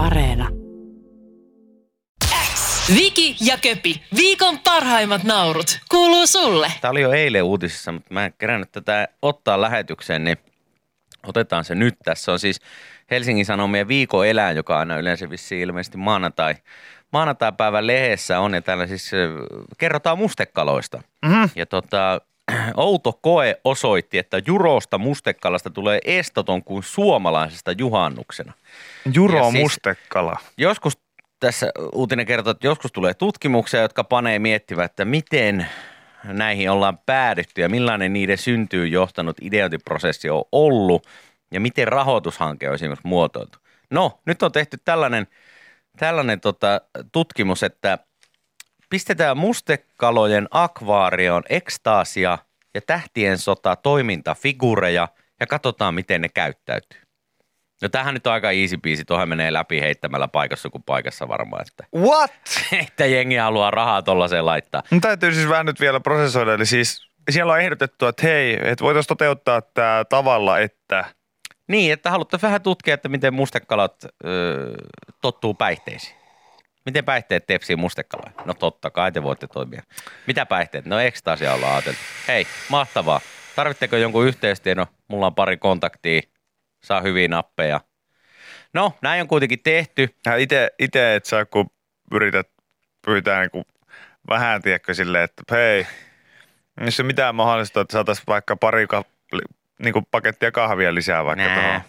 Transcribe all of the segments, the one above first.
Areena. Viki ja Köpi, viikon parhaimmat naurut, kuuluu sulle. Tämä oli jo eilen uutisissa, mutta mä en kerännyt tätä ottaa lähetykseen, niin otetaan se nyt. Tässä on siis Helsingin Sanomien viikon elää, joka aina yleensä vissiin ilmeisesti maanantai, maanantai-päivän lehdessä on. Ja täällä siis kerrotaan mustekaloista. Mm-hmm. Ja tota, outo koe osoitti, että jurosta mustekalasta tulee estoton kuin suomalaisesta juhannuksena. Juro Ja siis- mustekala. Joskus tässä uutinen kertoo, että joskus tulee tutkimuksia, jotka panee miettivät, että miten näihin ollaan päädytty ja millainen niiden syntyy johtanut ideointiprosessi on ollut ja miten rahoitushanke on esimerkiksi muotoiltu. No, nyt on tehty tällainen, tällainen tota, tutkimus, että pistetään mustekalojen akvaarioon ekstaasia ja tähtien sota toimintafigureja ja katsotaan, miten ne käyttäytyy. No tämähän nyt on aika easy peasy, tuohan menee läpi heittämällä paikassa kuin paikassa varmaan, että, What? että jengi haluaa rahaa tollaiseen laittaa. Mun täytyy siis vähän nyt vielä prosessoida. Eli siis siellä on ehdotettu, että hei, että voitaisiin toteuttaa tämä tavalla, että Niin, että haluttaisiin vähän tutkia, että miten mustekalat öö, tottuu päihteisiin. Miten päihteet tepsii mustekaloja? No totta kai te voitte toimia. Mitä päihteet? No ekstaasia ollaan ajateltu. Hei, mahtavaa. Tarvitteko jonkun yhteystiedon? Mulla on pari kontaktia. Saa hyviä nappeja. No, näin on kuitenkin tehty. itse, et saa, kun yrität pyytää niin kuin vähän, tiedätkö, silleen, että hei, jos on mitään mahdollista, että saataisiin vaikka pari ka- niin kuin pakettia kahvia lisää vaikka Nää. tuohon.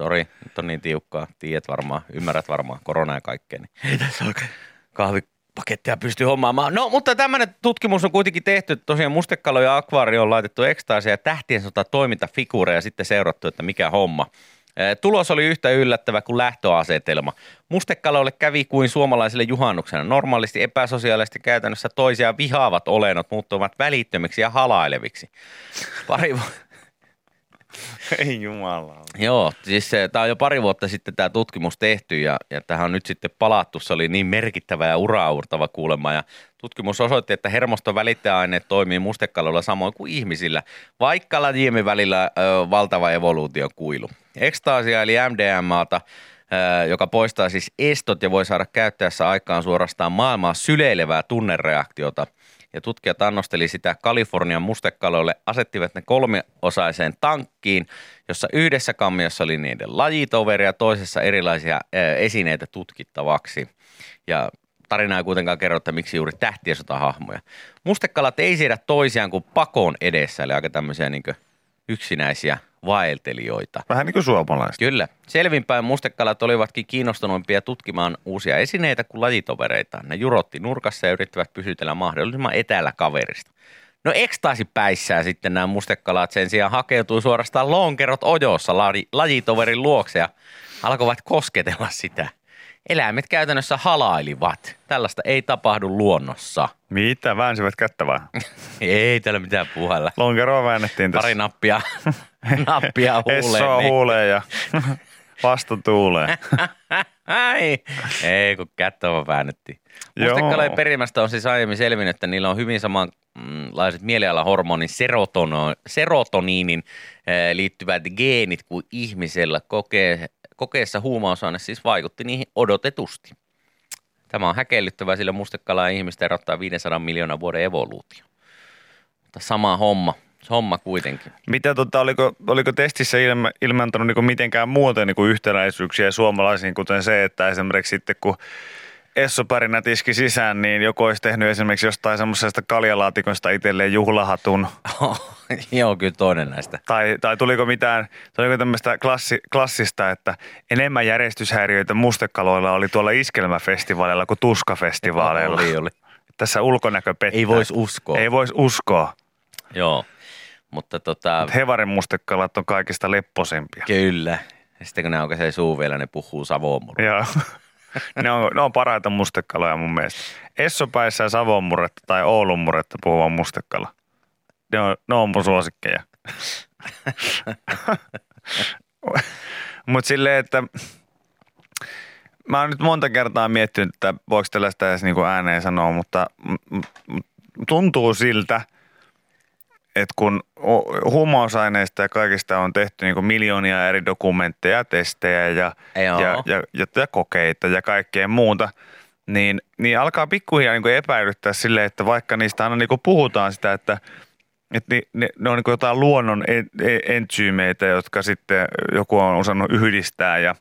Sori, nyt on niin tiukkaa. Tiedät varmaan, ymmärrät varmaan korona ja kaikkea. Niin ei tässä oikein kahvipakettia pysty hommaamaan. No, mutta tämmöinen tutkimus on kuitenkin tehty. Tosiaan mustekalo ja akvaario on laitettu ekstaasia ja tähtien sota toimintafiguureja ja sitten seurattu, että mikä homma. Tulos oli yhtä yllättävä kuin lähtöasetelma. Mustekaloille kävi kuin suomalaisille juhannuksena. Normaalisti epäsosiaalisesti käytännössä toisiaan vihaavat olennot muuttuvat välittömiksi ja halaileviksi. Pari, vu- Ei jumala. Joo, siis tämä on jo pari vuotta sitten tämä tutkimus tehty ja, ja tähän on nyt sitten palattu. Se oli niin merkittävä ja uraurtava kuulemma ja tutkimus osoitti, että hermoston välittäjäaineet toimii mustekaloilla samoin kuin ihmisillä, vaikka lajiemme välillä ö, valtava evoluution kuilu. Ekstaasia eli MDMAta, joka poistaa siis estot ja voi saada käyttäessä aikaan suorastaan maailmaa syleilevää tunnereaktiota – ja tutkijat annosteli sitä Kalifornian mustekaloille, asettivat ne kolmiosaiseen tankkiin, jossa yhdessä kammiossa oli niiden lajitoveri ja toisessa erilaisia ää, esineitä tutkittavaksi. Ja tarina ei kuitenkaan kerro, että miksi juuri tähtien sotahahmoja. Mustekalat ei siedä toisiaan kuin pakon edessä, eli aika tämmöisiä niin yksinäisiä vaeltelijoita. Vähän niin kuin suomalaiset. Kyllä. Selvinpäin mustekalat olivatkin kiinnostuneempia tutkimaan uusia esineitä kuin lajitovereitaan. Ne jurotti nurkassa ja yrittivät pysytellä mahdollisimman etäällä kaverista. No ekstaasipäissään sitten nämä mustekalat sen sijaan hakeutui suorastaan lonkerot ojossa laji, lajitoverin luokse ja alkoivat kosketella sitä. Eläimet käytännössä halailivat. Tällaista ei tapahdu luonnossa. Mitä? Väänsivät kättä vai? Ei täällä mitään puhalla. Lonkeroa väännettiin tässä. Pari nappia, nappia huuleen. Esso niin- huuleen ja vasta tuuleen. Ai, ei kun kättä vaan väännettiin. Mustekalojen perimästä on siis aiemmin selvinnyt, että niillä on hyvin samanlaiset mielialahormonin serotono, serotoniinin eh, liittyvät geenit kuin ihmisellä. Kokee, kokeessa huumausaine siis vaikutti niihin odotetusti. Tämä on häkellyttävää, sillä mustekala ja ihmistä erottaa 500 miljoonaa vuoden evoluutio. Mutta sama homma, homma kuitenkin. Mitä tota, oliko, oliko testissä ilme, ilmentänyt niin mitenkään muuten niin yhtäläisyyksiä suomalaisiin, kuten se, että esimerkiksi sitten kun Esso Pärinä tiski sisään, niin joku olisi tehnyt esimerkiksi jostain semmoisesta kaljalaatikosta itselleen juhlahatun. Joo, kyllä toinen näistä. Tai, tai tuliko mitään, tuliko tämmöistä klassi, klassista, että enemmän järjestyshäiriöitä mustekaloilla oli tuolla iskelmäfestivaaleilla kuin tuskafestivaaleilla. Oli, oli. Tässä ulkonäkö pettää. Ei voisi uskoa. Ei voisi uskoa. Joo, mutta tota, Mut Hevarin mustekalat on kaikista lepposempia. kyllä. Ja sitten kun ne aukaisee suu vielä, ne puhuu savomurua. Joo. ne, on, ne on parhaita mustekaloja mun mielestä. Essopäissä Savon murretta tai Oulun murretta puhuva mustekala. Ne on, ne on mun suosikkeja. Mutta silleen, että mä oon nyt monta kertaa miettinyt, että voiko tällaista edes niinku ääneen sanoa, mutta tuntuu siltä, että kun huumausaineista ja kaikista on tehty niin miljoonia eri dokumentteja ja testejä ja, Joo. ja, ja, ja, ja kokeita ja kaikkea muuta, niin, niin alkaa pikkuhiljaa niin epäilyttää silleen, että vaikka niistä aina niin puhutaan sitä, että että ne, ne, ne on niin jotain luonnon en- en- entsyymeitä, jotka sitten joku on osannut yhdistää ja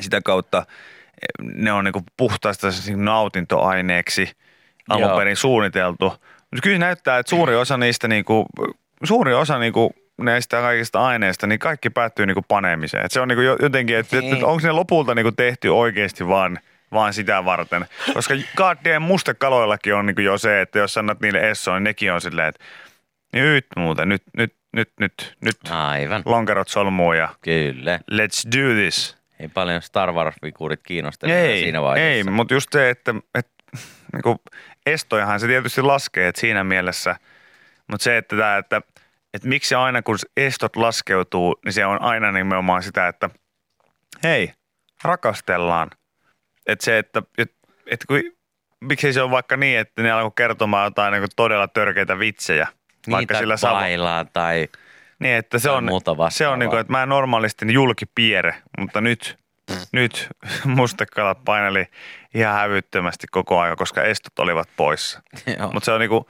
sitä kautta ne on niin puhtaasta nautintoaineeksi alun perin suunniteltu. Mutta kyllä näyttää, että suuri osa niistä, niin kuin, suuri osa niin kuin näistä kaikista aineista, niin kaikki päättyy niin kuin panemiseen. Et se on niin kuin jotenkin, että, että Niin. onko ne lopulta niin kuin tehty oikeasti vaan, vaan sitä varten. Koska goddamn mustekaloillakin on niin jo se, että jos annat niille essoon, niin nekin on silleen, että nyt muuten, nyt, nyt, nyt, nyt, nyt Aivan. lonkerot solmuun ja Kyllä. let's do this. Ei paljon Star Wars-figuurit kiinnosta Ei, siinä ei vaiheessa. mutta just se, että, että niin kuin estojahan se tietysti laskee, että siinä mielessä, mutta se, että, tämä, että, että miksi aina kun estot laskeutuu, niin se on aina nimenomaan sitä, että hei, rakastellaan. Että se, että, että, että kun, miksei se on vaikka niin, että ne alkoi kertomaan jotain niin todella törkeitä vitsejä. Vaikka Niitä sillä sav- bailaa tai niin, että se on, muuta se vastaavaa. on niin kuin, että mä en normaalisti julkipiere, mutta nyt, nyt mustekalat paineli ihan hävyttömästi koko ajan, koska estot olivat poissa. Mutta se on niin kuin,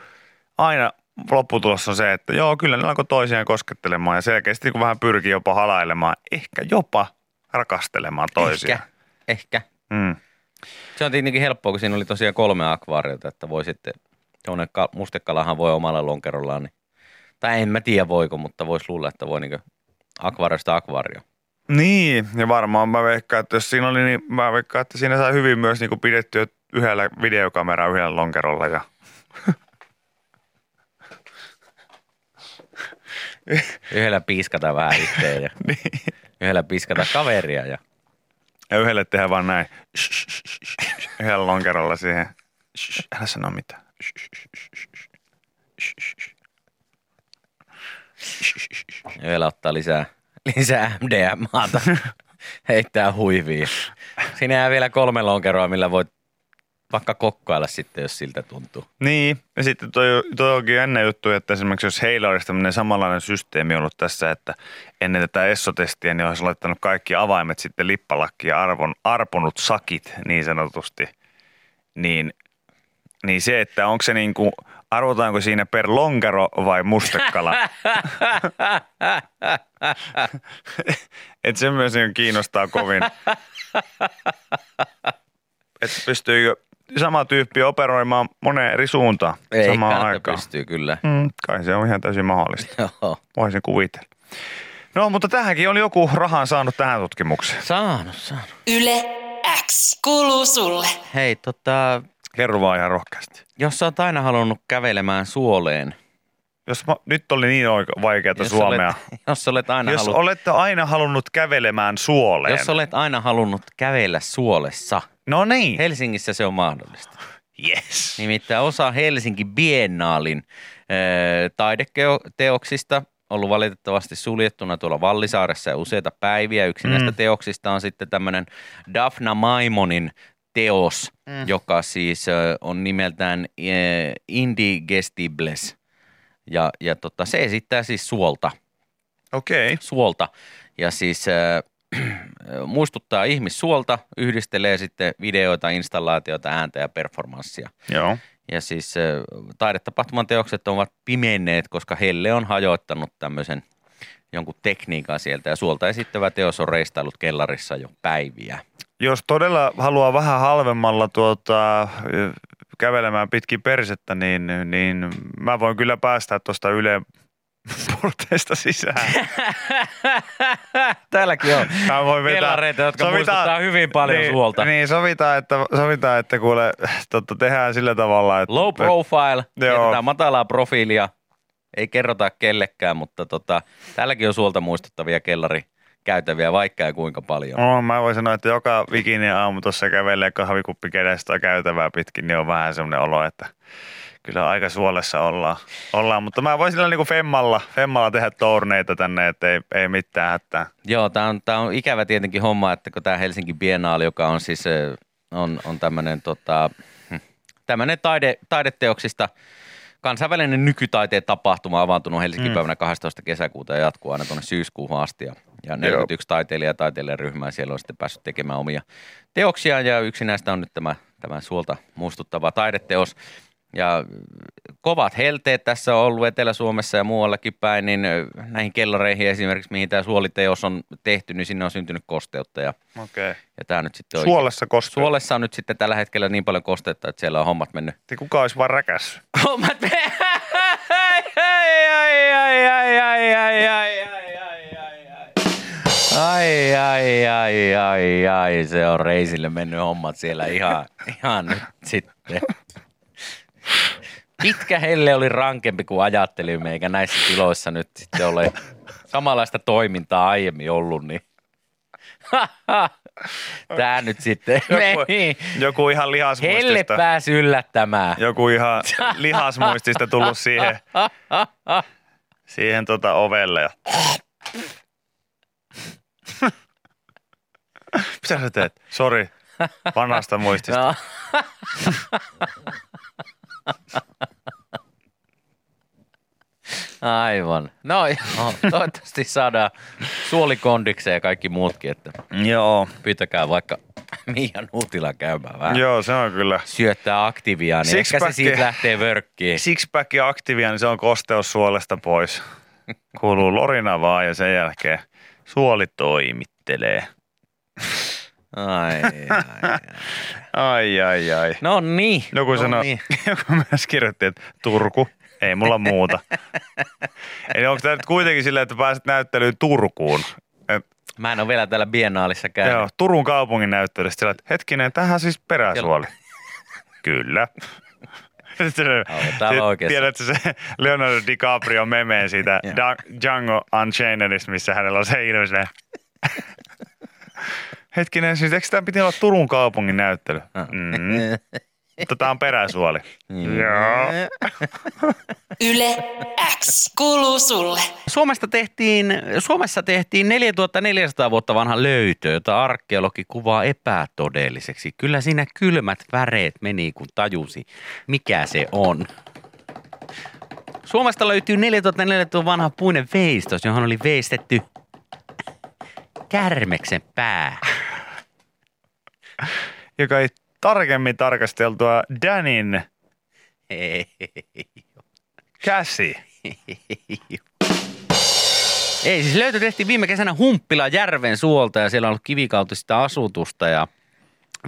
aina lopputulos on se, että joo, kyllä ne alkoi toisiaan koskettelemaan ja selkeästi niin kuin vähän pyrkii jopa halailemaan, ehkä jopa rakastelemaan toisiaan. Ehkä, ehkä. Mm. Se on tietenkin helppoa, kun siinä oli tosiaan kolme akvaariota, että voi sitten, ka- mustekalahan voi omalla lonkerollaan, niin, tai en mä tiedä voiko, mutta voisi luulla, että voi niin akvaariosta akvaario. Niin, ja varmaan mä veikkaan, että jos siinä oli, niin mä veikkaan, että siinä sai hyvin myös niin pidettyä yhdellä videokameralla yhdellä lonkerolla ja Yhdellä piiskata vähän itteen ja niin. yhdellä piiskata kaveria ja Ja yhdelle tehdään vaan näin. Yhdellä lonkerolla siihen. Älä sano mitään. Yhdellä ottaa lisää, lisää MDMAta, heittää huiviin. Siinä jää vielä kolme lonkeroa, millä voit vaikka kokkailla sitten, jos siltä tuntuu. Niin, ja sitten toi, toi onkin ennen juttu, että esimerkiksi jos heillä olisi tämmöinen samanlainen systeemi ollut tässä, että ennen tätä essotestiä, niin olisi laittanut kaikki avaimet sitten lippalakkiin ja arvon, arponut sakit niin sanotusti, niin, niin se, että onko se niin kuin, arvotaanko siinä per lonkero vai mustekala? että se myös niin kiinnostaa kovin. Että pystyykö sama tyyppi operoimaan moneen eri suuntaan Ei samaan aikaan. pystyy kyllä. Mm, kai se on ihan täysin mahdollista. Joo. Voisin kuvitella. No, mutta tähänkin oli joku rahan saanut tähän tutkimukseen. Saanut, saanut. Yle X kuuluu sulle. Hei, tota, Kerro vaan ihan rohkeasti. jos sä oot aina halunnut kävelemään suoleen. Jos mä, nyt oli niin vaikeaa jos suomea. Olet, jos olet aina Jos halunnut, olette aina halunnut kävelemään suoleen. jos olet aina halunnut kävellä suolessa. No niin. Helsingissä se on mahdollista. Yes. Nimittäin osa Helsinki Biennaalin ö, taideteoksista ollut valitettavasti suljettuna tuolla Vallisaaressa jo useita päiviä. Yksi mm. näistä teoksista on sitten tämmöinen Daphna Maimonin teos, mm. joka siis on nimeltään ö, Indigestibles. Ja, ja tota, se esittää siis suolta Okei. Okay. suolta ja siis äh, muistuttaa ihmissuolta, yhdistelee sitten videoita, installaatioita, ääntä ja performanssia. Joo. Ja siis äh, taidetapahtuman teokset ovat pimenneet, koska Helle on hajoittanut tämmöisen jonkun tekniikan sieltä ja suolta esittävä teos on reistailut kellarissa jo päiviä. Jos todella haluaa vähän halvemmalla tuota, kävelemään pitkin persettä, niin, niin mä voin kyllä päästä tuosta Yle porteista sisään. Täälläkin on Mä voin vetää. kellareita, jotka muistuttaa hyvin paljon niin, suolta. Niin, sovitaan, että, sovitaan, että kuule, totta, tehdään sillä tavalla, että... Low profile, jätetään matalaa profiilia, ei kerrota kellekään, mutta tota, täälläkin on suolta muistuttavia kellarikäytäviä vaikka ja kuinka paljon. No, mä voin sanoa, että joka vikinen aamu tuossa kävelee kahvikuppi kädestä käytävää pitkin, niin on vähän semmoinen olo, että kyllä aika suolessa ollaan. ollaan. Mutta mä voin sillä niinku femmalla, femmalla tehdä tourneita tänne, että ei, ei mitään hätää. Joo, tämä on, tää on ikävä tietenkin homma, että kun tämä Helsinki Biennaali, joka on siis on, on tämmöinen tota, hm, tämmönen taide, taideteoksista kansainvälinen nykytaiteen tapahtuma avaantunut Helsingin mm. päivänä 12. kesäkuuta ja jatkuu aina tuonne syyskuuhun asti. Ja, ja 41 Joo. taiteilija- ja taiteilijaryhmää siellä on sitten päässyt tekemään omia teoksia ja yksi näistä on nyt tämä, tämä suolta muistuttava taideteos. Ja kovat helteet tässä on ollut Etelä-Suomessa ja muuallakin päin, niin näihin kellareihin esimerkiksi, mihin tämä suoliteos on tehty, niin sinne on syntynyt kosteutta. Ja, Okei. ja tämä nyt sitten on, Suolessa kosteutta? Suolessa on nyt sitten tällä hetkellä niin paljon kosteutta, että siellä on hommat mennyt. Te kuka olisi vaan räkässyt? Hommat mennyt. ai, ai, ai, ai, ai, ai, ai, ai. Ai, ai, ai, ai, ai, se on reisille mennyt hommat siellä ihan, ihan nyt sitten. Pitkä helle oli rankempi kuin ajattelimme, eikä näissä tiloissa nyt sitten ole samanlaista toimintaa aiemmin ollut, niin Tää nyt sitten Joku, meni. joku ihan Helle lihasmuistista. pääsi yllättämään. Joku ihan lihasmuistista tullut siihen, siihen tota ovelle. Ja... Mitä sä teet? Sori, vanhasta muistista. No. Aivan. No joo, toivottavasti saadaan suolikondikseen ja kaikki muutkin, että Joo. pyytäkää vaikka Miia Nuutila käymään vähän. Joo, se on kyllä. Syöttää aktiivia, niin ehkä se siitä lähtee vörkkiin. Sixpack ja Activia, niin se on kosteus suolesta pois. Kuuluu lorina vaan ja sen jälkeen suoli toimittelee. Ai, ai, ai. Ai, ai, ai. No niin. Joku no sanoi, niin. joku myös kirjoitti, että Turku, ei mulla muuta. Eli onko tämä nyt kuitenkin silleen, että pääset näyttelyyn Turkuun? Et, Mä en ole vielä täällä biennaalissa käynyt. joo, Turun kaupungin näyttelystä sillä, että hetkinen, tähän siis peräsuoli. Kyllä. Oikeassa. Tiedätkö se Leonardo DiCaprio memeen siitä Django Unchainedista, missä hänellä on se ilme Hetkinen, siis eikö tämä piti olla Turun kaupungin näyttely? Mm. Mutta tämä on peräsuoli. Joo. Yle X kuuluu sulle. Suomesta tehtiin, Suomessa tehtiin 4400 vuotta vanha löytö, jota arkeologi kuvaa epätodelliseksi. Kyllä siinä kylmät väreet meni, kun tajusi, mikä se on. Suomesta löytyy 4400 vanha puinen veistos, johon oli veistetty kärmeksen pää. Joka ei tarkemmin tarkasteltua Danin Ei, käsi. Ei, siis löytö tehtiin viime kesänä Humppila järven suolta ja siellä on ollut kivikautista asutusta ja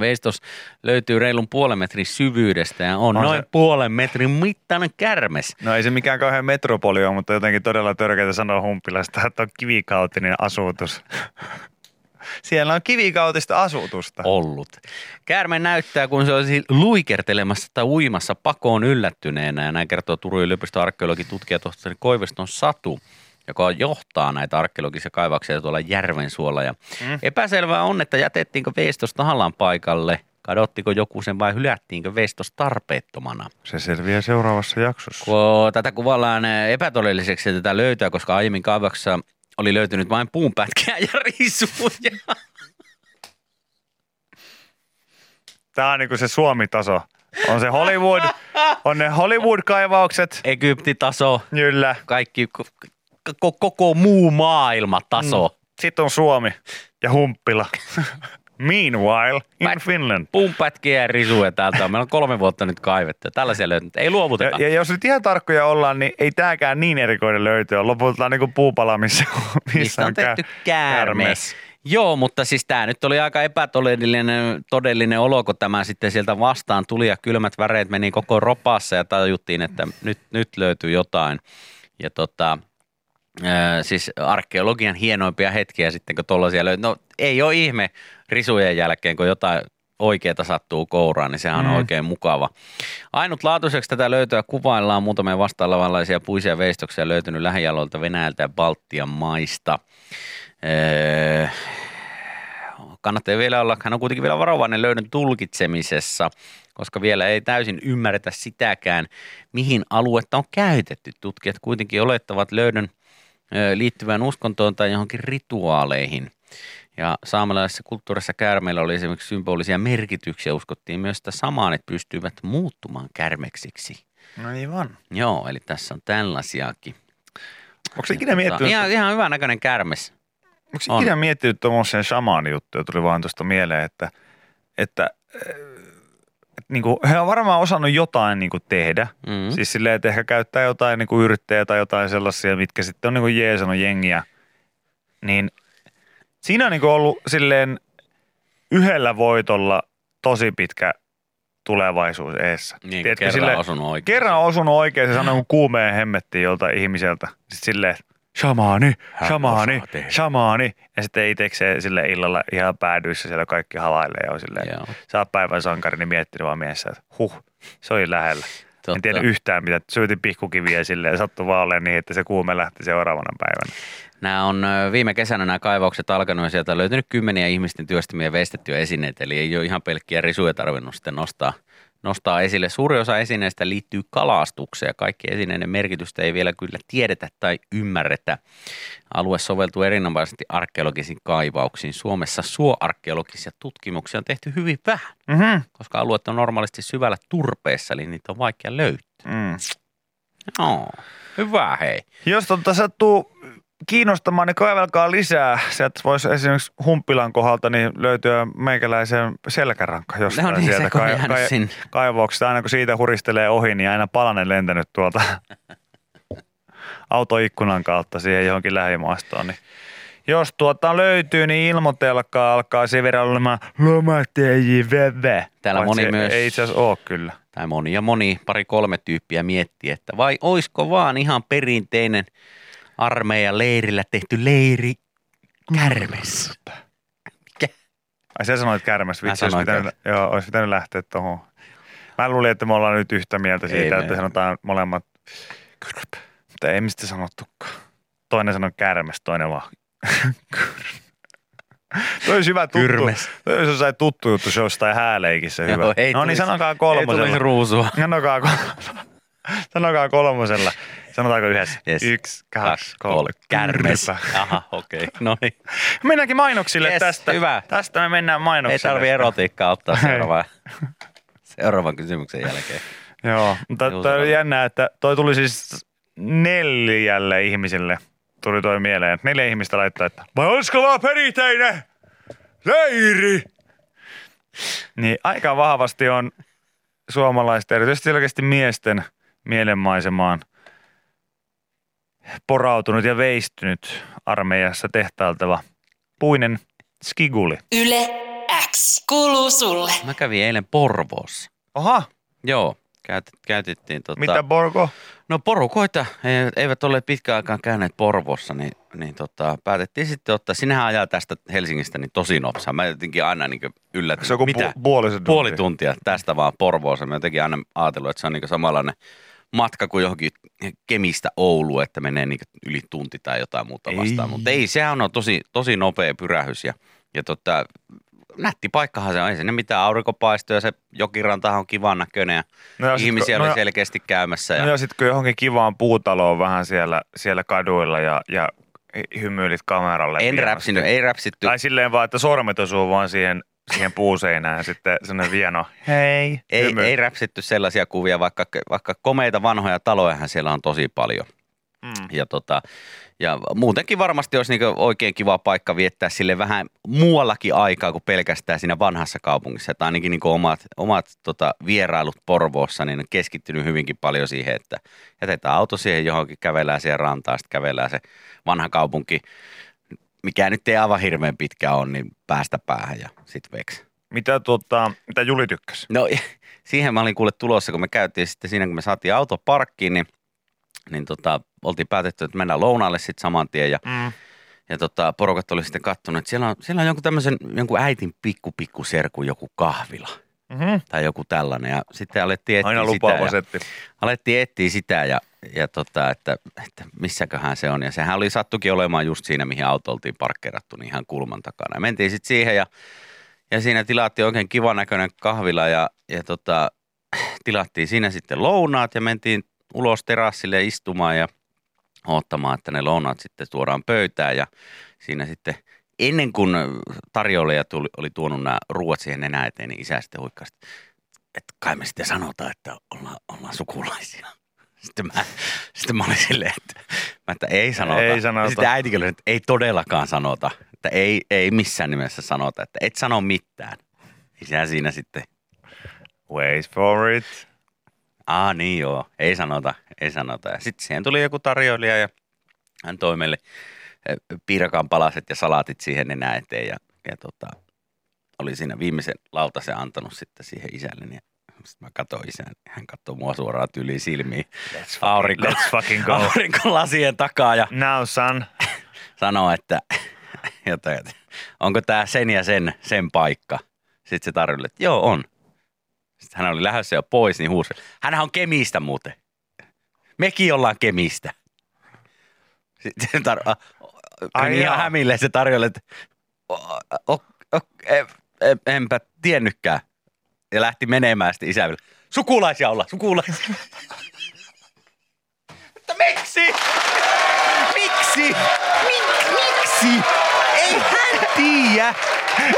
veistos löytyy reilun puolen metrin syvyydestä ja on, On noin se- puolen metrin mittainen kärmes. No ei se mikään kauhean metropoli ole, mutta jotenkin todella törkeitä sanoa Humppilasta, että on kivikautinen asutus. Siellä on kivikautista asutusta. ollut. Käärme näyttää, kun se olisi luikertelemassa tai uimassa pakoon yllättyneenä. Ja näin kertoo Turun yliopiston arkeologi tutkija tohtori Koiveston Satu, joka johtaa näitä arkeologisia kaivauksia tuolla Järvensuolla. Ja mm. Epäselvää on, että jätettiinkö veistos tahallaan paikalle, kadottiko joku sen vai hylättiinkö veistos tarpeettomana. Se selviää seuraavassa jaksossa. Kun tätä kuvaillaan epätodelliseksi tätä löytöä, koska aiemmin kaivauksessa oli löytynyt vain puunpätkiä ja risuja. Tämä on niinku se Suomi-taso. On se Hollywood, on ne Hollywood-kaivaukset. Egyptitaso, Kyllä. kaikki, ko- ko- koko muu maailma taso. Mm. Sitten on Suomi ja Humppila. Meanwhile in Mä- Finland. Puunpätkiä ja risuja täältä on. Meillä on kolme vuotta nyt kaivettu. ja Tällaisia löytyy. Ei Ja, luovuteta. ja, jos nyt ihan tarkkoja ollaan, niin ei tääkään niin erikoinen löytö ole. Lopulta niinku puupala, missä, missä Mistä on tehty kä- käärme. Joo, mutta siis tämä nyt oli aika epätodellinen todellinen olo, kun tämä sitten sieltä vastaan tuli ja kylmät väreet meni koko ropassa ja tajuttiin, että nyt, nyt löytyy jotain. Ja tota, ää, siis arkeologian hienoimpia hetkiä sitten, kun tuollaisia löytyy. No ei ole ihme risujen jälkeen, kun jotain oikeeta sattuu kouraan, niin sehän on Mm. oikein mukava. Ainutlaatuiseksi tätä löytöä kuvaillaan muutamia vastaavanlaisia puisia veistoksia löytynyt lähijaloilta Venäjältä ja Baltian maista. Öö, kannattaa vielä olla, hän on kuitenkin vielä varovainen löydön tulkitsemisessa, koska vielä ei täysin ymmärretä sitäkään, mihin aluetta on käytetty. Tutkijat kuitenkin olettavat löydön ö, liittyvän uskontoon tai johonkin rituaaleihin. Ja saamelaisessa kulttuurissa käärmeillä oli esimerkiksi symbolisia merkityksiä. Uskottiin myös, että samaanit pystyivät muuttumaan kärmeksiksi. No Aivan. Joo, eli tässä on tällaisiakin. Onko se ikinä miettinyt, Ihan, ihan hyvän näköinen kärmes. onko se on. ikinä miettinyt tuommoisen shamaani juttuja, tuli vaan tuosta mieleen, että, että niin kuin, he on varmaan osannut jotain niin kuin tehdä. Mm. Siis silleen, että ehkä käyttää jotain niin kuin yrttejä tai jotain sellaisia, mitkä sitten on niin kuin jeesannut jengiä. Niin siinä on niin kuin ollut silleen yhdellä voitolla tosi pitkä tulevaisuus eessä. Niin, Tiedätkö, kerran silleen- osunut oikein. Kerran osunut oikein, se sanoo kun kuumeen hemmettiin joltain ihmiseltä. Sitten silleen, shamaani, shamaani, shamaani. Ja sitten itsekseen sille illalla ihan päädyissä siellä kaikki halailee ja on silleen, Joo. sä oot päivän sankari, niin miettinyt vaan mielessä, että huh, se oli lähellä. Totta. En tiedä yhtään mitä, syötin pihkukiviä silleen ja sattui vaan olemaan niin, että se kuume lähti seuraavana päivänä. Nämä on viime kesänä nämä kaivaukset alkanut ja sieltä on löytynyt kymmeniä ihmisten työstämiä veistettyjä esineitä, eli ei ole ihan pelkkiä risuja tarvinnut sitten nostaa, nostaa esille. Suuri osa esineistä liittyy kalastukseen ja kaikki esineiden merkitystä ei vielä kyllä tiedetä tai ymmärretä. Alue soveltuu erinomaisesti arkeologisiin kaivauksiin. Suomessa suoarkeologisia tutkimuksia on tehty hyvin vähän, Mm-hmm. koska alueet on normaalisti syvällä turpeessa, eli niitä on vaikea löytää. Mm. No, hyvä hei. Jos tota sattuu kiinnostamaan, niin kaivelkaa lisää. Sieltä voisi esimerkiksi Humpilan kohdalta niin löytyä meikäläisen selkäranka jostain No niin, sieltä se jäänyt sinne. kaivauksesta. Aina kun siitä huristelee ohi, niin aina palanen lentänyt tuolta autoikkunan kautta siihen johonkin lähimaastoon. Niin jos tuota löytyy, niin ilmoitelkaa alkaa sen verran olemaan lomatejivävä. Täällä moni myös- Ei itse asiassa ole kyllä. tai moni ja moni, pari kolme tyyppiä miettii, että vai oisko vaan ihan perinteinen armeijan leirillä tehty leiri kärmes. Mikä? Ai sä sanoit kärmäs, Mä vitsi, olisi pitänyt, joo, olisi pitänyt lähteä tuohon. Mä luulin, että me ollaan nyt yhtä mieltä Ei siitä, me- että sanotaan molemmat kyrp. Mutta ei mistä sanottukaan. Toinen sanoo kärmäs, toinen vaan Toi olisi hyvä tuttu. Kyrmes. Toi olisi jossain tuttu juttu se jostain hääleikissä hyvä. Joo, ei no niin, sanokaa Ei tulisi kolmosella. ruusua. Sanokaa, kol- sanokaa kolmosella. Sanotaanko yhdessä? Yes. Yksi, kaksi, Kaksi, kolme. kolme. Kärmes. Kyrpä. Aha, okei. Okay. No niin. Mennäänkin mainoksille Yes, tästä. hyvä. Tästä me mennään mainoksille. Ei tarvi erotiikkaa ottaa seuraavaan, seuraavan kysymyksen jälkeen. Joo, mutta toi oli on. jännä, että toi tuli siis neljälle ihmiselle tuli toi mieleen. Neljä ihmistä laittaa, että vai olisiko vaan perinteinen leiri? Niin aika vahvasti on suomalaisten, erityisesti selkeästi miesten mielenmaisemaan porautunut ja veistynyt armeijassa tehtailtava puinen skiguli. Yle X kuuluu sulle. Mä kävin eilen Porvoossa. Oha, Joo, käyt, käytettiin tota... mitä Borgo? No porukoita eivät ole pitkään aikaan käyneet Porvoossa, niin, niin tota, päätettiin sitten ottaa, sinähän ajaa tästä Helsingistä niin tosi nopsaa. Mä jotenkin aina niin yllätyn, Se on kuin mitä? pu- Puoli tuntia. tuntia tästä vaan Porvoossa. Mä jotenkin aina ajatellut, että se on niin samanlainen matka kuin johonkin Kemistä Oulu, että menee niin yli tunti tai jotain muuta vastaan. Mutta ei, sehän on tosi, tosi nopea pyrähys ja, ja tota, nätti paikkahan se on. Ei sinne mitään aurinko paistuu ja se jokirantahan on kivan näköinen ja No ja sit ihmisiä kun- oli no selkeästi käymässä. Ja, No ja sitten kun johonkin kivaan puutaloon vähän siellä, siellä kaduilla ja, ja hymyilit kameralle. en räpsinyt, ei räpsitty. Tai silleen vaan, että sormet osuu vaan siihen, siihen puuseinään ja sitten sellainen vieno, hei, Ei, hymy. ei räpsitty sellaisia kuvia, vaikka, vaikka komeita vanhoja talojahan siellä on tosi paljon. Mm. Ja, tota, ja muutenkin varmasti olisi niin oikein kiva paikka viettää sille vähän muuallakin aikaa kuin pelkästään siinä vanhassa kaupungissa. Että ainakin niin omat, omat tota, vierailut Porvoossa niin on keskittynyt hyvinkin paljon siihen, että jätetään auto siihen johonkin, kävellään siihen rantaan, sitten kävellään se vanha kaupunki, mikä nyt ei aivan hirveän pitkä on, niin päästä päähän ja sitten veksi. Mitä, tota, mitä Juli tykkäsi? No siihen mä olin kuule tulossa, kun me käytiin sitten siinä, kun me saatiin auto parkkiin, niin, niin tota, oltiin päätetty, että mennään lounaalle sitten saman tien. Ja, Mm. ja tota, porukat oli sitten kattonut, että siellä on, siellä on jonkun tämmöisen, jonkun äitin pikku pikku serku joku kahvila Mm-hmm. tai joku tällainen. Ja sitten alettiin etsiä Aina sitä. lupaava Ja, setti. alettiin etsiä sitä ja, ja tota, että, että missäköhän se on. Ja sehän oli sattukin olemaan just siinä, mihin auto oltiin parkkeerattu, niin ihan kulman takana. Ja mentiin sitten siihen ja, ja siinä tilattiin oikein kivan näköinen kahvila ja, ja tota, tilattiin siinä sitten lounaat ja mentiin ulos terassille istumaan ja odottamaan, että ne lounaat sitten tuodaan pöytään ja siinä sitten ennen kuin tarjoilija tuli, oli tuonut nämä ruuat siihen nenä eteen, niin isä sitten huikkasi, että kai me sitten sanotaan, että ollaan, ollaan sukulaisia. Sitten mä, sitten mä olin silleen, että, mä, että ei sanota. Ei sanota. Sitten äiti kyllä, että ei todellakaan sanota. Että ei, ei missään nimessä sanota, että et sano mitään. Isä siinä sitten, Wait for it. aa niin joo, ei sanota, ei sanota. Ja sitten siihen tuli joku tarjoilija ja hän toi meille eh, piirakan palaset ja salaatit siihen enää eteen ja, ja tota, oli siinä viimeisen lautasen antanut sitten siihen isälle. Ja sitten mä katsoin isän, hän katsoi mua suoraan tyyliin silmiin aurinko, let's fucking go. aurinkolasien takaa ja Now son. sanoi, että jotain, onko tämä sen ja sen, sen paikka. Sitten se tarjoili, että joo on. Sitten hän oli lähdössä jo pois, niin huusi. Hänhän on Kemistä muuten. Mekin ollaan Kemistä. Sitten tar- Ai ihan jaa. hämille se tarjoili, että o, o, o, e, e, enpä tiennytkään. Ja lähti menemään sitten isäville. Sukulaisia olla, sukulaisia. Mutta miksi? Miksi? Mik, miksi? Ei hän tiedä,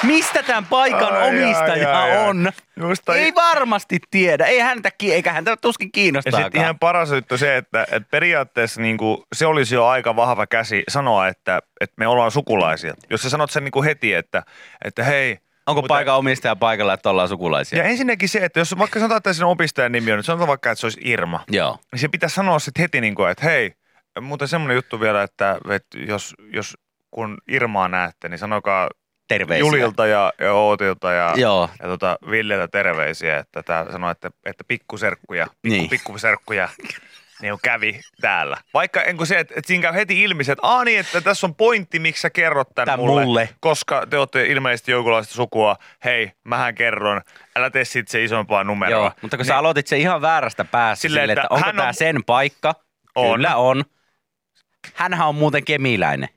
mistä tämän paikan Ai, omistaja ai, ai, ai. on. Just toi- Ei varmasti tiedä. Ei häntä, eikä häntä tuskin Ja kiinnostaa. sitten ihan paras juttu se, että, että periaatteessa niin kuin, se olisi jo aika vahva käsi sanoa, että, että me ollaan sukulaisia. Jos sä sanot sen niin kuin heti, että, että hei. Onko mutta- paikan omistaja paikalla, että ollaan sukulaisia? Ja ensinnäkin se, että jos vaikka sanotaan, että sen omistajan nimi on, niin sanotaan vaikka, että se olisi Irma. Joo. Niin se pitäisi sanoa sitten heti, niin kuin, että hei, muuten semmoinen juttu vielä, että, että jos, jos kun Irmaa näette, niin sanokaa Terveisiä. Julilta ja, ja Ootilta ja, Joo. ja tota Villeltä terveisiä, että tää sanoo, että, että pikkuserkkuja, pikku, niin. pikkuserkkuja, niin kävi täällä. Vaikka en kun se, että, että siinä käy heti ilmi että Aa niin, että tässä on pointti, miksi sä kerrot tän, Tän mulle, mulle. Koska te olette ilmeisesti jonkunlaista sukua. Hei, mähän kerron. Älä tee sit se isompaa numeroa. Joo, mutta kun sä aloitit se ihan väärästä päästä Silleen, silleen, että, että onko hän tämä on- sen paikka? On. Kyllä on. Hänhän on muuten kemiläinen.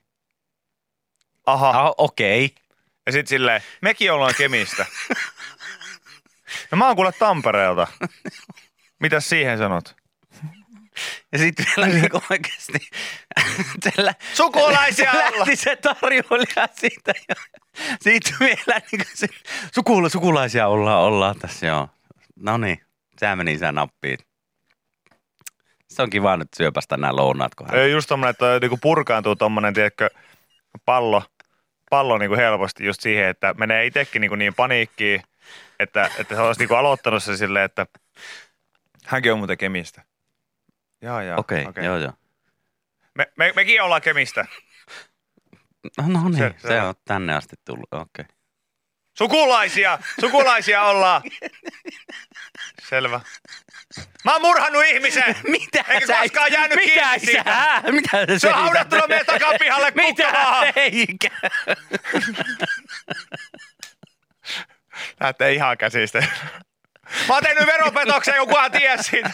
Aha. Ah, okei. Okay. Ja sit silleen, mekin ollaan Kemistä. No mä oon kuule Tampereelta. Mitäs siihen sanot? Ja sitten vielä niinku oikeasti, se lä- Sukulaisia se olla. lähti se tarjoilija siitä. Ja sitten vielä niinku se, sukula, sukulaisia ollaan, ollaan tässä, joo. No niin, sehän meni isän nappiin. Se on kiva nyt syöpästä nämä lounaat, kun. Ei just tommonen, että niinku purkaantuu tommonen, tiedätkö, pallo, pallo niinku helposti just siihen, että menee itsekin niinku niin paniikkiin, että, että se olisi niinku aloittanut se silleen, että hänkin on muuten Kemistä. Jaa, jaa. Okei, okay, okay. joo joo. Me, me, mekin ollaan Kemistä. No, no niin, Se- se, se on. tänne asti tullut, okei. Okay. Sukulaisia! Sukulaisia ollaan! Selvä. Mä oon murhannut ihmisen! Mitä Eikä sä- koskaan jäänyt mitä kiinni sä, siitä. Mitä sä Se on haudattuna meidän takapihalle Mitä eikä? Lähtee ihan käsistä. Mä oon tehnyt veropetoksen, kun kukaan ties siitä.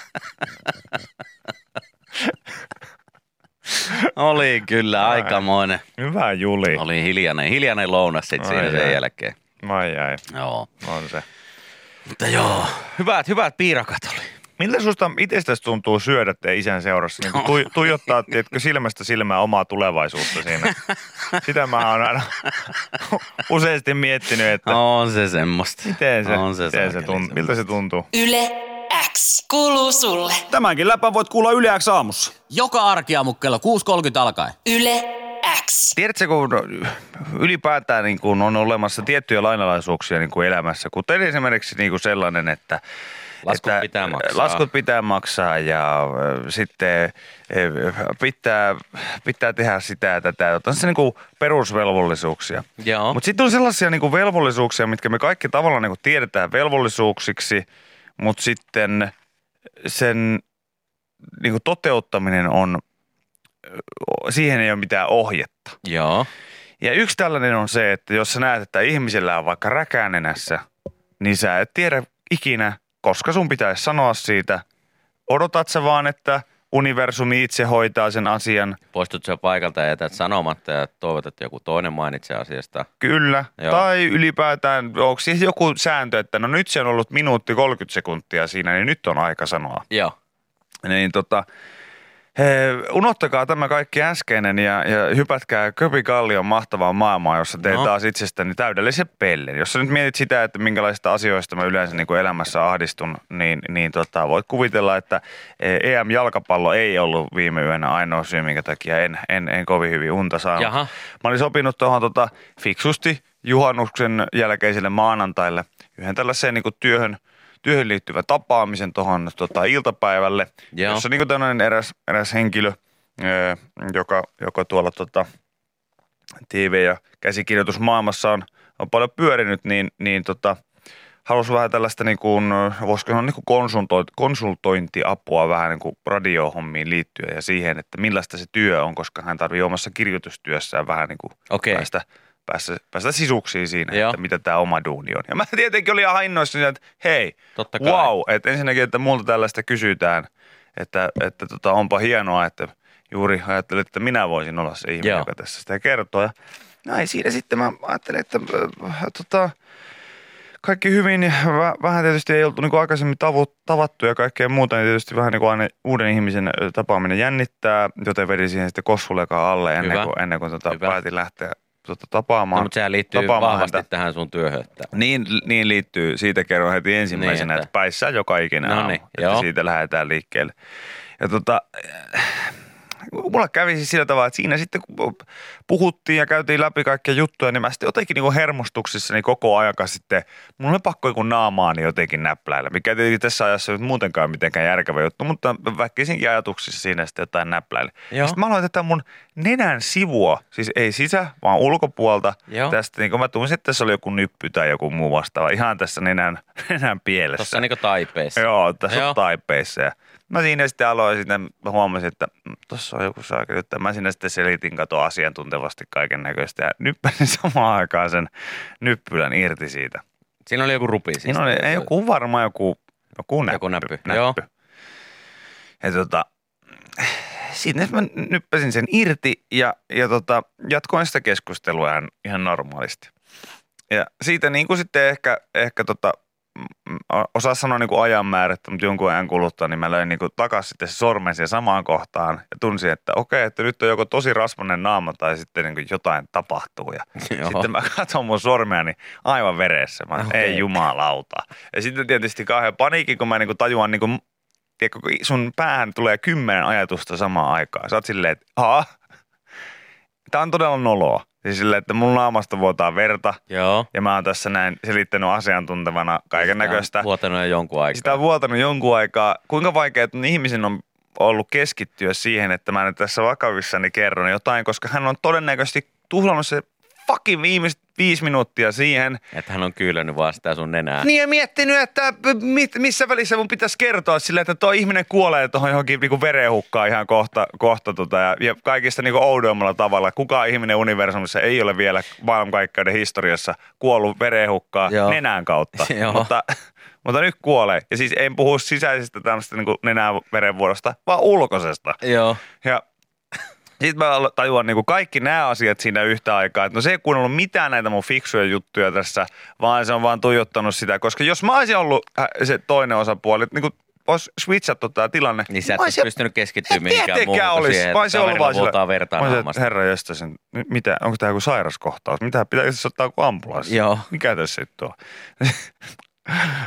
Oli kyllä aikamoinen. Hyvä Juli. Oli hiljainen, hiljainen lounas sit Ai siinä sen jälkeen. Ai ai, Joo. on se. Mutta joo, hyvät, hyvät piirakat oli. Miltä susta itsestäsi tuntuu syödä teidän isän seurassa? Niin tu, tuijottaa tiedätkö, silmästä silmää omaa tulevaisuutta siinä. Sitä mä oon aina useasti miettinyt, että On se semmoista. miten se, on se, miten se tuntuu, miltä se tuntuu. Yle X kuuluu sulle. Tämänkin läpän voit kuulla Yle X aamussa. Joka arkiaamu kello 6.30 alkaen. Yle X. Tiedätkö, kun ylipäätään niin kun on olemassa tiettyjä lainalaisuuksia niin kuin elämässä, kuten esimerkiksi niin kuin sellainen, että Laskut että pitää maksaa. Laskut pitää maksaa ja ö, sitten ö, pitää, pitää tehdä sitä tätä. On se niin kuin perusvelvollisuuksia. Mutta sitten on sellaisia niin kuin velvollisuuksia, mitkä me kaikki tavallaan niin kuin tiedetään velvollisuuksiksi, mutta sitten sen niin kuin toteuttaminen on, siihen ei ole mitään ohjetta. Joo. Ja yksi tällainen on se, että jos sä näet, että ihmisellä on vaikka räkänenässä, niin sä et tiedä ikinä, koska sun pitäisi sanoa siitä. Odotat sä vaan, että universumi itse hoitaa sen asian. Poistut sen paikalta ja jätät sanomatta ja toivot, että joku toinen mainitsee asiasta. Kyllä. Joo. Tai ylipäätään, onko siis joku sääntö, että no nyt se on ollut minuutti 30 sekuntia siinä, niin nyt on aika sanoa. Joo. Niin tota, Hei, unohtakaa tämä kaikki äskeinen ja, ja hypätkää Köpi Kallion mahtavaan maailmaan, jossa teet No. taas itsestäni täydellisen pellen. Jos sä nyt mietit sitä, että minkälaisista asioista mä yleensä niin kuin elämässä ahdistun, niin, niin tota, voit kuvitella, että EM-jalkapallo ei ollut viime yönä ainoa syy, minkä takia en, en, en kovin hyvin unta saanut. Jaha. Mä olin sopinut tuohon tota, fiksusti juhannuksen jälkeiselle maanantaille yhden tällaiseen niin kuin työhön, työhön liittyvän tapaamisen tuohon tota, iltapäivälle, Joo. jossa niin tämmöinen eräs, eräs henkilö, joka, joka tuolla tota, TV- ja käsikirjoitusmaailmassa on, on paljon pyörinyt, niin, niin tota, halusi vähän tällaista, niin kuin, voisiko sanoa niin kuin konsultointi, konsultointiapua vähän niin kuin radiohommiin liittyen ja siihen, että millaista se työ on, koska hän tarvii omassa kirjoitustyössään vähän niin kuin päästä, päästä, päästä sisuksiin siinä, Joo. että mitä tämä oma duuni on. Ja mä tietenkin olin ihan innoissani, että hei, Totta kai. wow, että ensinnäkin, että multa tällaista kysytään, että, että tota, onpa hienoa, että juuri ajattelin, että minä voisin olla se ihminen, Joo. joka tässä sitä kertoo. Ja näin siinä sitten mä ajattelin, että äh, tota, kaikki hyvin vähän tietysti ei oltu niin kuin aikaisemmin tavu, tavattu ja kaikkea muuta, niin tietysti vähän niin kuin aina uuden ihmisen ö, tapaaminen jännittää, joten vedin siihen sitten kossulekaan alle ennen Hyvä. kuin, ennen kuin tota, Hyvä. päätin lähteä tota, tapaamaan. No, mutta sehän liittyy tapaamaan vahvasti häntä. tähän sun työhön. Että. Niin, niin liittyy. Siitä kerron heti ensimmäisenä, Niin, että- että, päissään joka ikinen No aamu. niin, että joo. siitä lähdetään liikkeelle. Ja tota, mulla kävi siis sillä tavalla, että siinä sitten kun puhuttiin ja käytiin läpi kaikkia juttuja, niin mä sitten jotenkin niin hermostuksissani koko aika sitten, mulla oli pakko joku naamaani jotenkin näpläillä, mikä tietenkin tässä ajassa nyt muutenkaan mitenkään järkevä juttu, mutta väkisinkin ajatuksissa siinä sitten jotain näpläillä. Sitten mä aloin tätä mun nenän sivua, siis ei sisä, vaan ulkopuolta Joo. tästä, niin kun mä tunsin, että tässä oli joku nyppy tai joku muu vastaava, ihan tässä nenän, nenän pielessä. Tuossa niinku taipeissa. Joo, tässä Joo. on taipeissa. Ja mä siinä sitten aloin, sitten mä huomasin, että tuossa on joku saakeli juttu. Mä siinä sitten selitin kato asiantuntevasti kaiken näköistä ja nyppäsin samaan aikaan sen nyppylän irti siitä. Siinä oli joku rupi. Siis Siinä oli ei, joku varmaan joku, joku näppy. Joku näppy, joo. Ja tota, sitten mä nyppäsin sen irti ja, ja tota, jatkoin sitä keskustelua ihan, ihan normaalisti. Ja siitä niin kuin sitten ehkä, ehkä tota, osaa sanoa niin kuin ajan määrättä, mutta jonkun ajan kuluttua, niin mä löin niin kuin takaisin sitten se sormen siihen samaan kohtaan ja tunsin, että okei, että nyt on joko tosi rasvainen naama tai sitten niin kuin jotain tapahtuu. Ja Joo. sitten mä katson mun sormeani aivan veressä. Mä, okay. Ei jumalauta. Ja sitten tietysti kauhean paniikki, kun mä niin kuin tajuan niin kuin, tiedätkö, kun sun päähän tulee kymmenen ajatusta samaan aikaan. Sä oot silleen, että tää on todella noloa. Siis silleen, että mun naamasta vuotaa verta Joo. ja mä oon tässä näin selittänyt asiantuntevana kaiken näköistä. Vuotanut jo jonkun aikaa. Sitä on vuotanut jonkun aikaa. Kuinka vaikea ihmisen on ollut keskittyä siihen, että mä nyt tässä vakavissani kerron jotain, koska hän on todennäköisesti tuhlannut se fucking viimeiset viisi minuuttia siihen. Että hän on kyylännyt vaan sitä sun nenää. Niin ja miettinyt, että mit, missä välissä mun pitäisi kertoa sille, että tuo ihminen kuolee tuohon johonkin niinku verenhukkaan ihan kohta, kohta tota, ja, ja kaikista niinku oudoimmalla tavalla. Kukaan ihminen universumissa ei ole vielä maailmankaikkeuden historiassa kuollut verenhukkaan Joo. nenän kautta. Joo. mutta, mutta nyt kuolee. Ja siis en puhu sisäisestä tämmöistä niinku nenän verenvuodosta, vaan ulkoisesta. Joo. Ja sitten mä tajuan niin kaikki nämä asiat siinä yhtä aikaa, että no se ei kuunnellut mitään näitä mun fiksuja juttuja tässä, vaan se on vaan tuijottanut sitä. Koska jos mä olisin ollut äh, se toinen osapuoli, niin olisi switchattu tämä tilanne. Niin sä et olisi pystynyt keskittymään mihinkään muuhun kuin olisi. siihen, että ollut vaan sillä- vuotaa verta mä olisin, että herra jästäsen, mitä, onko tämä joku sairaskohtaus? Mitä, pitäisi ottaa joku ambulanssi? Joo. Mikä tässä nyt on?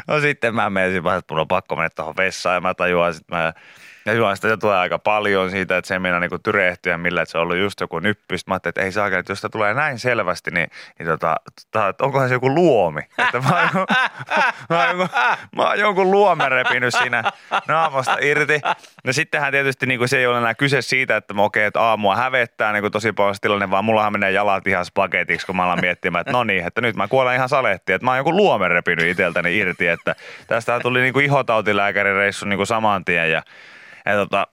no sitten mä menisin vaan, että mun on pakko mennä tuohon vessaan ja mä tajuan, että mä ja juon sitä tulee aika paljon siitä, että se ei niinku tyrehtyä millä, että se on ollut just joku nyppy. Sitten mä ajattelin, että ei saa, että jos sitä tulee näin selvästi, niin, niin tota, tota, onkohan se joku luomi. Että mä oon, joku, mä oon, mä oon jonkun luomen repinyt siinä naamasta irti. No sittenhän tietysti niin se ei ole enää kyse siitä, että mä okei, että aamua hävettää niin tosi paljon tilanne, vaan mullahan menee jalat ihan spagetiksi, kun mä alan miettimään, että no niin, että nyt mä kuolen ihan salettiin, että mä oon joku luomen repinyt itseltäni irti, että tästä tuli niin kuin ihotautilääkärireissu niin kuin saman tien ja ja tota,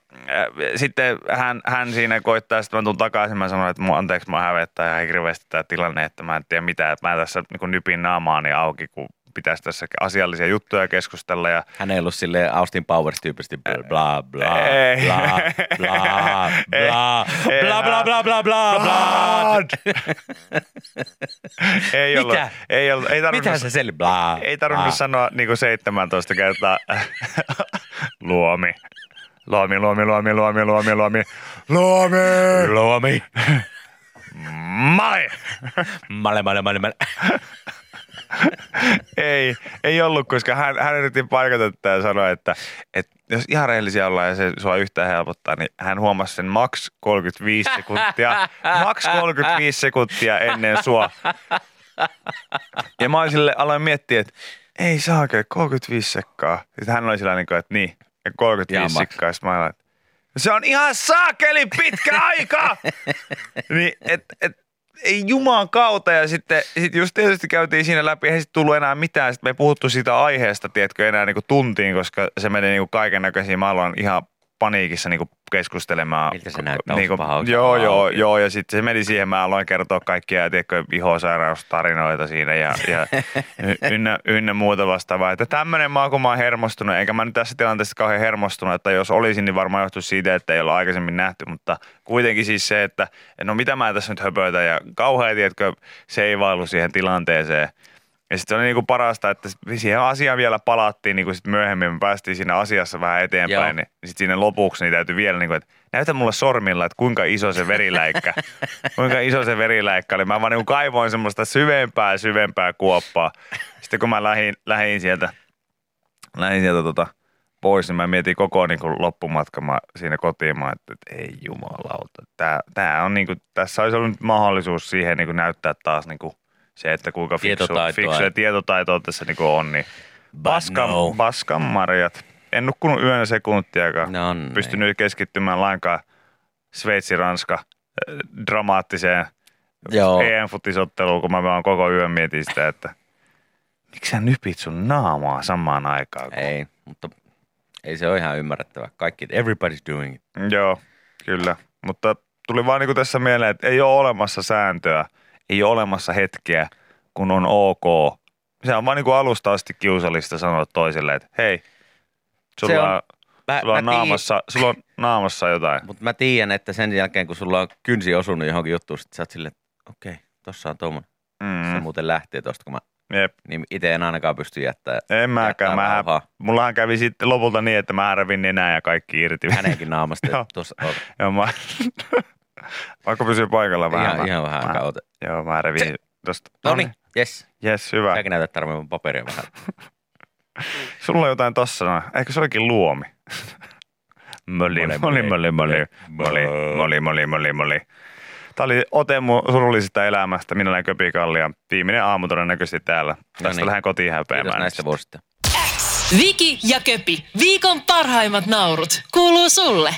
sitten hän, hän siinä koittaa, sitten mä tuun takaisin, mä sanoin, että mun, anteeksi, mä hävettää ihan hirveästi tämä tilanne, että mä en tiedä mitä, että mä tässä niin nypin naamaani auki, kun pitäisi tässä asiallisia juttuja keskustella ja Hän ei ollut silleen Austin Powers tyyppisesti bla bla bla bla bla bla bla bla bla bla bla bla. Ei ollut, Mitä? ei ollut, ei tarvinnut, Mitä se seli bla ei tarvinnut bla. sanoa niin kuin 17 kertaa luomi, Luomi, luomi, luomi, luomi, luomi, luomi. Luomi! Luomi. Male! Male, male, male, male. ei, ei ollut, koska hän, hän yritti paikata tätä ja sanoi, että, että jos ihan rehellisiä ollaan ja se sua yhtään helpottaa, niin hän huomasi sen maks 35 sekuntia, maks 35 sekuntia ennen sua. Ja mä sille, aloin miettiä, että ei saakeli, 35 sekkaa. Sitten hän oli sillä niin kuin, että niin, ja 35 Ihan maks. sekkaa. Sitten mä olin, että se on ihan saakeli pitkä aika! niin, et, et, ei juman kautta ja sitten sit just tietysti käytiin siinä läpi, ei sitten tullut enää mitään. Sitten me ei puhuttu siitä aiheesta, tiedätkö, enää niinku tuntiin, koska se meni niinku kaiken näköisiin. Mä aloin ihan paniikissa niinku keskustelemaan. Miltä se näyttää? Niinku, Onko paha? Onko joo, paha? joo, joo, ja sitten se meni siihen, mä aloin kertoa kaikkia, tiedätkö, ihosairaustarinoita siinä ja, ja ynnä, ynnä, muuta vastaavaa. Että tämmöinen maa, kun mä oon hermostunut, enkä mä nyt tässä tilanteessa kauhean hermostunut, että jos olisin, niin varmaan johtuisi siitä, että ei ole aikaisemmin nähty, mutta kuitenkin siis se, että no mitä mä tässä nyt höpötän ja kauhean, tiedätkö, seivailu siihen tilanteeseen. Ja sitten oli niinku parasta, että siihen asiaan vielä palattiin niinku sit myöhemmin, me päästiin siinä asiassa vähän Joo. eteenpäin, niin sitten siinä lopuksi niin täytyy vielä, niinku, että näytä mulle sormilla, että kuinka iso se veriläikkä, kuinka iso se veriläikkä oli. Mä vaan niinku kaivoin semmoista syvempää syvempää kuoppaa. Sitten kun mä lähdin, lähdin sieltä, lähdin sieltä tota, pois, niin mä mietin koko niin kuin loppumatka mä siinä kotiin, mä että, että ei jumalauta. Tää, tää on niin kuin, tässä olisi ollut mahdollisuus siihen niin kuin näyttää taas niin kuin se, että kuinka fiksu, fiksu ja tietotaitoa tässä niin on. Niin paskan, no. paskan marjat. En nukkunut yön sekuntiakaan. No niin. Pystynyt keskittymään lainkaan Sveitsi-Ranska äh, dramaattiseen Joo. EM-futisotteluun, kun mä vaan koko yön mietin sitä, että miksi sä nypit sun naamaa samaan aikaan? kun- Ei, mutta ei se ole ihan ymmärrettävä. Kaikki, everybody's doing it. Joo, kyllä. Mutta tuli vaan niinku tässä mieleen, että ei ole olemassa sääntöä, ei ole olemassa hetkeä, kun on ok. Se on vaan niinku alusta asti kiusallista sanoa toiselle, että hei, sulla, Se on, on- Mä, sulla, on, mä tiedän- naamassa, sulla on naamassa jotain. Mutta mä tiedän, että sen jälkeen, kun sulla on kynsi osunut johonkin juttuun, sit sä oot silleen, että okei, tossa on tommonen. Mm. Se muuten lähtee tosta, kun mä jep. niin itse en ainakaan pysty jättää En mäkään. Mä, mullahan kävi sitten lopulta niin, että mä rävin nenää ja kaikki irti. hänenkin naamasta. Joo. Tuossa, Joo, mä... Vaikka pysyy paikalla vähän. ihan, mä, ihan vähän mä, aikaa. Oota. Joo, mä revin tosta. No niin, jes. Jes, hyvä. Säkin näytät tarvitsevan paperia vähän. Sulla on jotain tossa noin. Eikö se olikin luomi? Moli, mole. moli, moli, moli, moli, moli, moli, moli. Tämä oli ote mun surullisesta elämästä. Minä olen Köpi Kallia. Viimeinen aamu todennäköisesti täällä. Tästä niin. lähden kotiin Kiitos häpeämään. näistä vuosista. Viki ja Köpi, viikon parhaimmat naurut, kuuluu sulle.